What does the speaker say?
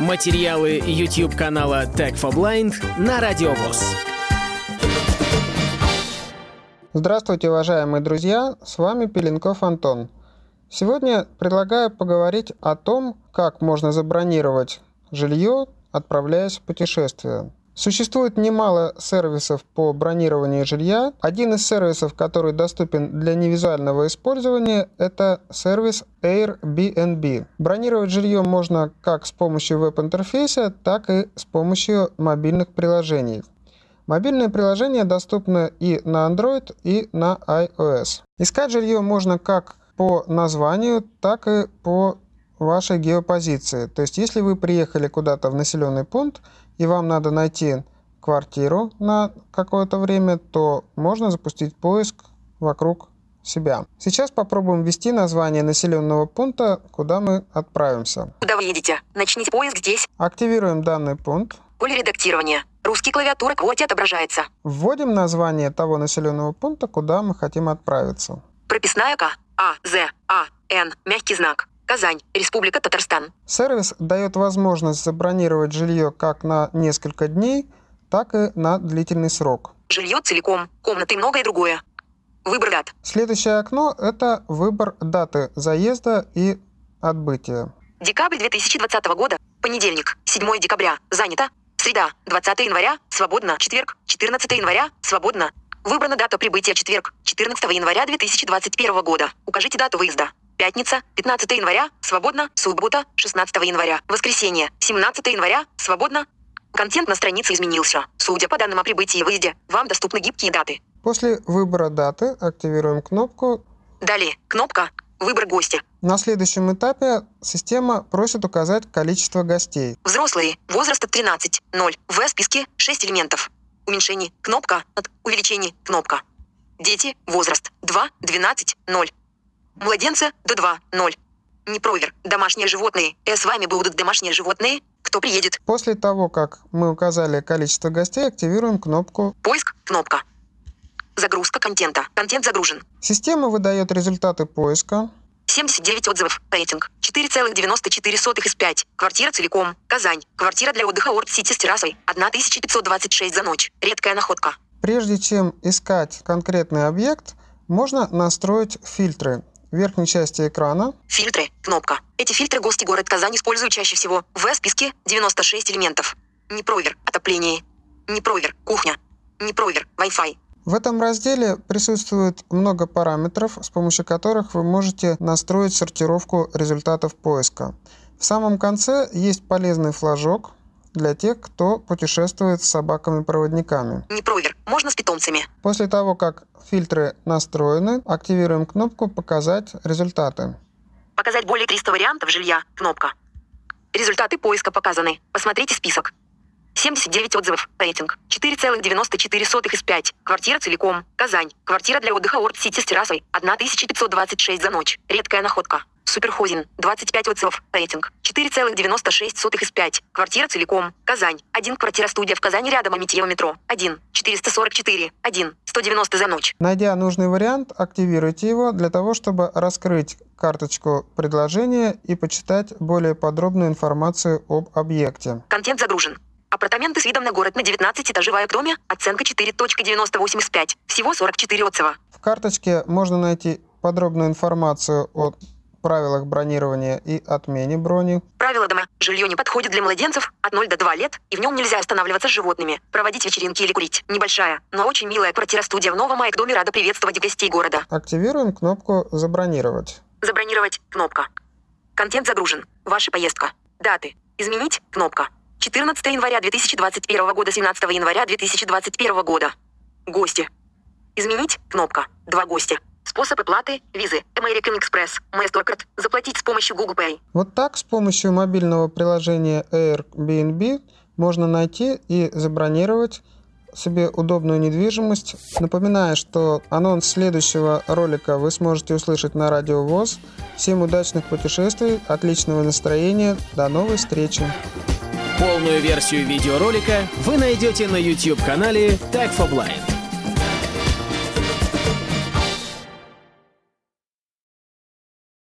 Материалы YouTube канала Tech for Blind на Радиовоз. Здравствуйте, уважаемые друзья! С вами Пеленков Антон. Сегодня предлагаю поговорить о том, как можно забронировать жилье, отправляясь в путешествие. Существует немало сервисов по бронированию жилья. Один из сервисов, который доступен для невизуального использования, это сервис Airbnb. Бронировать жилье можно как с помощью веб-интерфейса, так и с помощью мобильных приложений. Мобильные приложения доступны и на Android, и на iOS. Искать жилье можно как по названию, так и по вашей геопозиции. То есть, если вы приехали куда-то в населенный пункт, и вам надо найти квартиру на какое-то время, то можно запустить поиск вокруг себя. Сейчас попробуем ввести название населенного пункта, куда мы отправимся. Куда вы едете? Начните поиск здесь. Активируем данный пункт. Поле редактирования. Русский клавиатура квоте отображается. Вводим название того населенного пункта, куда мы хотим отправиться. Прописная К. А. З. А. Н. Мягкий знак. Казань, Республика Татарстан. Сервис дает возможность забронировать жилье как на несколько дней, так и на длительный срок. Жилье целиком, комнаты и многое другое. Выбор дат. Следующее окно – это выбор даты заезда и отбытия. Декабрь 2020 года. Понедельник, 7 декабря. Занято. Среда, 20 января. Свободно. Четверг, 14 января. Свободно. Выбрана дата прибытия четверг, 14 января 2021 года. Укажите дату выезда. Пятница, 15 января, свободно. Суббота, 16 января. Воскресенье, 17 января, свободно. Контент на странице изменился. Судя по данным о прибытии и выезде, вам доступны гибкие даты. После выбора даты активируем кнопку Далее, кнопка «Выбор гостя». На следующем этапе система просит указать количество гостей. Взрослые, возраст от 13, 0. В списке 6 элементов. Уменьшение, кнопка, от увеличение, кнопка. Дети, возраст 2, 12, 0. Младенца до 2, 0. Непровер, домашние животные. Э, с вами будут домашние животные. Кто приедет? После того, как мы указали количество гостей, активируем кнопку Поиск, кнопка. Загрузка контента. Контент загружен. Система выдает результаты поиска. 79 отзывов. Рейтинг. 4,94 из 5. Квартира целиком. Казань. Квартира для отдыха Орд Сити с террасой. 1526 за ночь. Редкая находка. Прежде чем искать конкретный объект, можно настроить фильтры. В верхней части экрана Фильтры. Кнопка. Эти фильтры гости город Казань используют чаще всего. В списке 96 элементов. Непровер. Отопление. Непровер. Кухня. Непровер. Wi-Fi. В этом разделе присутствует много параметров, с помощью которых вы можете настроить сортировку результатов поиска. В самом конце есть полезный флажок для тех, кто путешествует с собаками-проводниками. Непровер. Можно с питомцами. После того, как фильтры настроены, активируем кнопку «Показать результаты». Показать более 300 вариантов жилья. Кнопка. Результаты поиска показаны. Посмотрите список. 79 отзывов. Рейтинг. 4,94 из 5. Квартира целиком. Казань. Квартира для отдыха Орд Сити с террасой. 1526 за ночь. Редкая находка. Суперхозин. 25 отзывов. Рейтинг. 4,96 из 5. Квартира целиком. Казань. Один квартира-студия в Казани рядом Аметьево метро. 1. 444. 1. 190 за ночь. Найдя нужный вариант, активируйте его для того, чтобы раскрыть карточку предложения и почитать более подробную информацию об объекте. Контент загружен. Апартаменты с видом на город на 19 этажевая к доме. Оценка 4.98 из 5. Всего 44 отзыва. В карточке можно найти подробную информацию о правилах бронирования и отмене брони. Правила дома. Жилье не подходит для младенцев от 0 до 2 лет, и в нем нельзя останавливаться с животными, проводить вечеринки или курить. Небольшая, но очень милая квартира-студия в Новом Майк доме рада приветствовать гостей города. Активируем кнопку «Забронировать». Забронировать. Кнопка. Контент загружен. Ваша поездка. Даты. Изменить. Кнопка. 14 января 2021 года, 17 января 2021 года. Гости. Изменить. Кнопка. Два гостя. Способ оплаты. Визы. American Express. MasterCard. Заплатить с помощью Google Pay. Вот так с помощью мобильного приложения Airbnb можно найти и забронировать себе удобную недвижимость. Напоминаю, что анонс следующего ролика вы сможете услышать на Радио ВОЗ. Всем удачных путешествий, отличного настроения, до новой встречи! Полную версию видеоролика вы найдете на YouTube-канале Tag for Blind.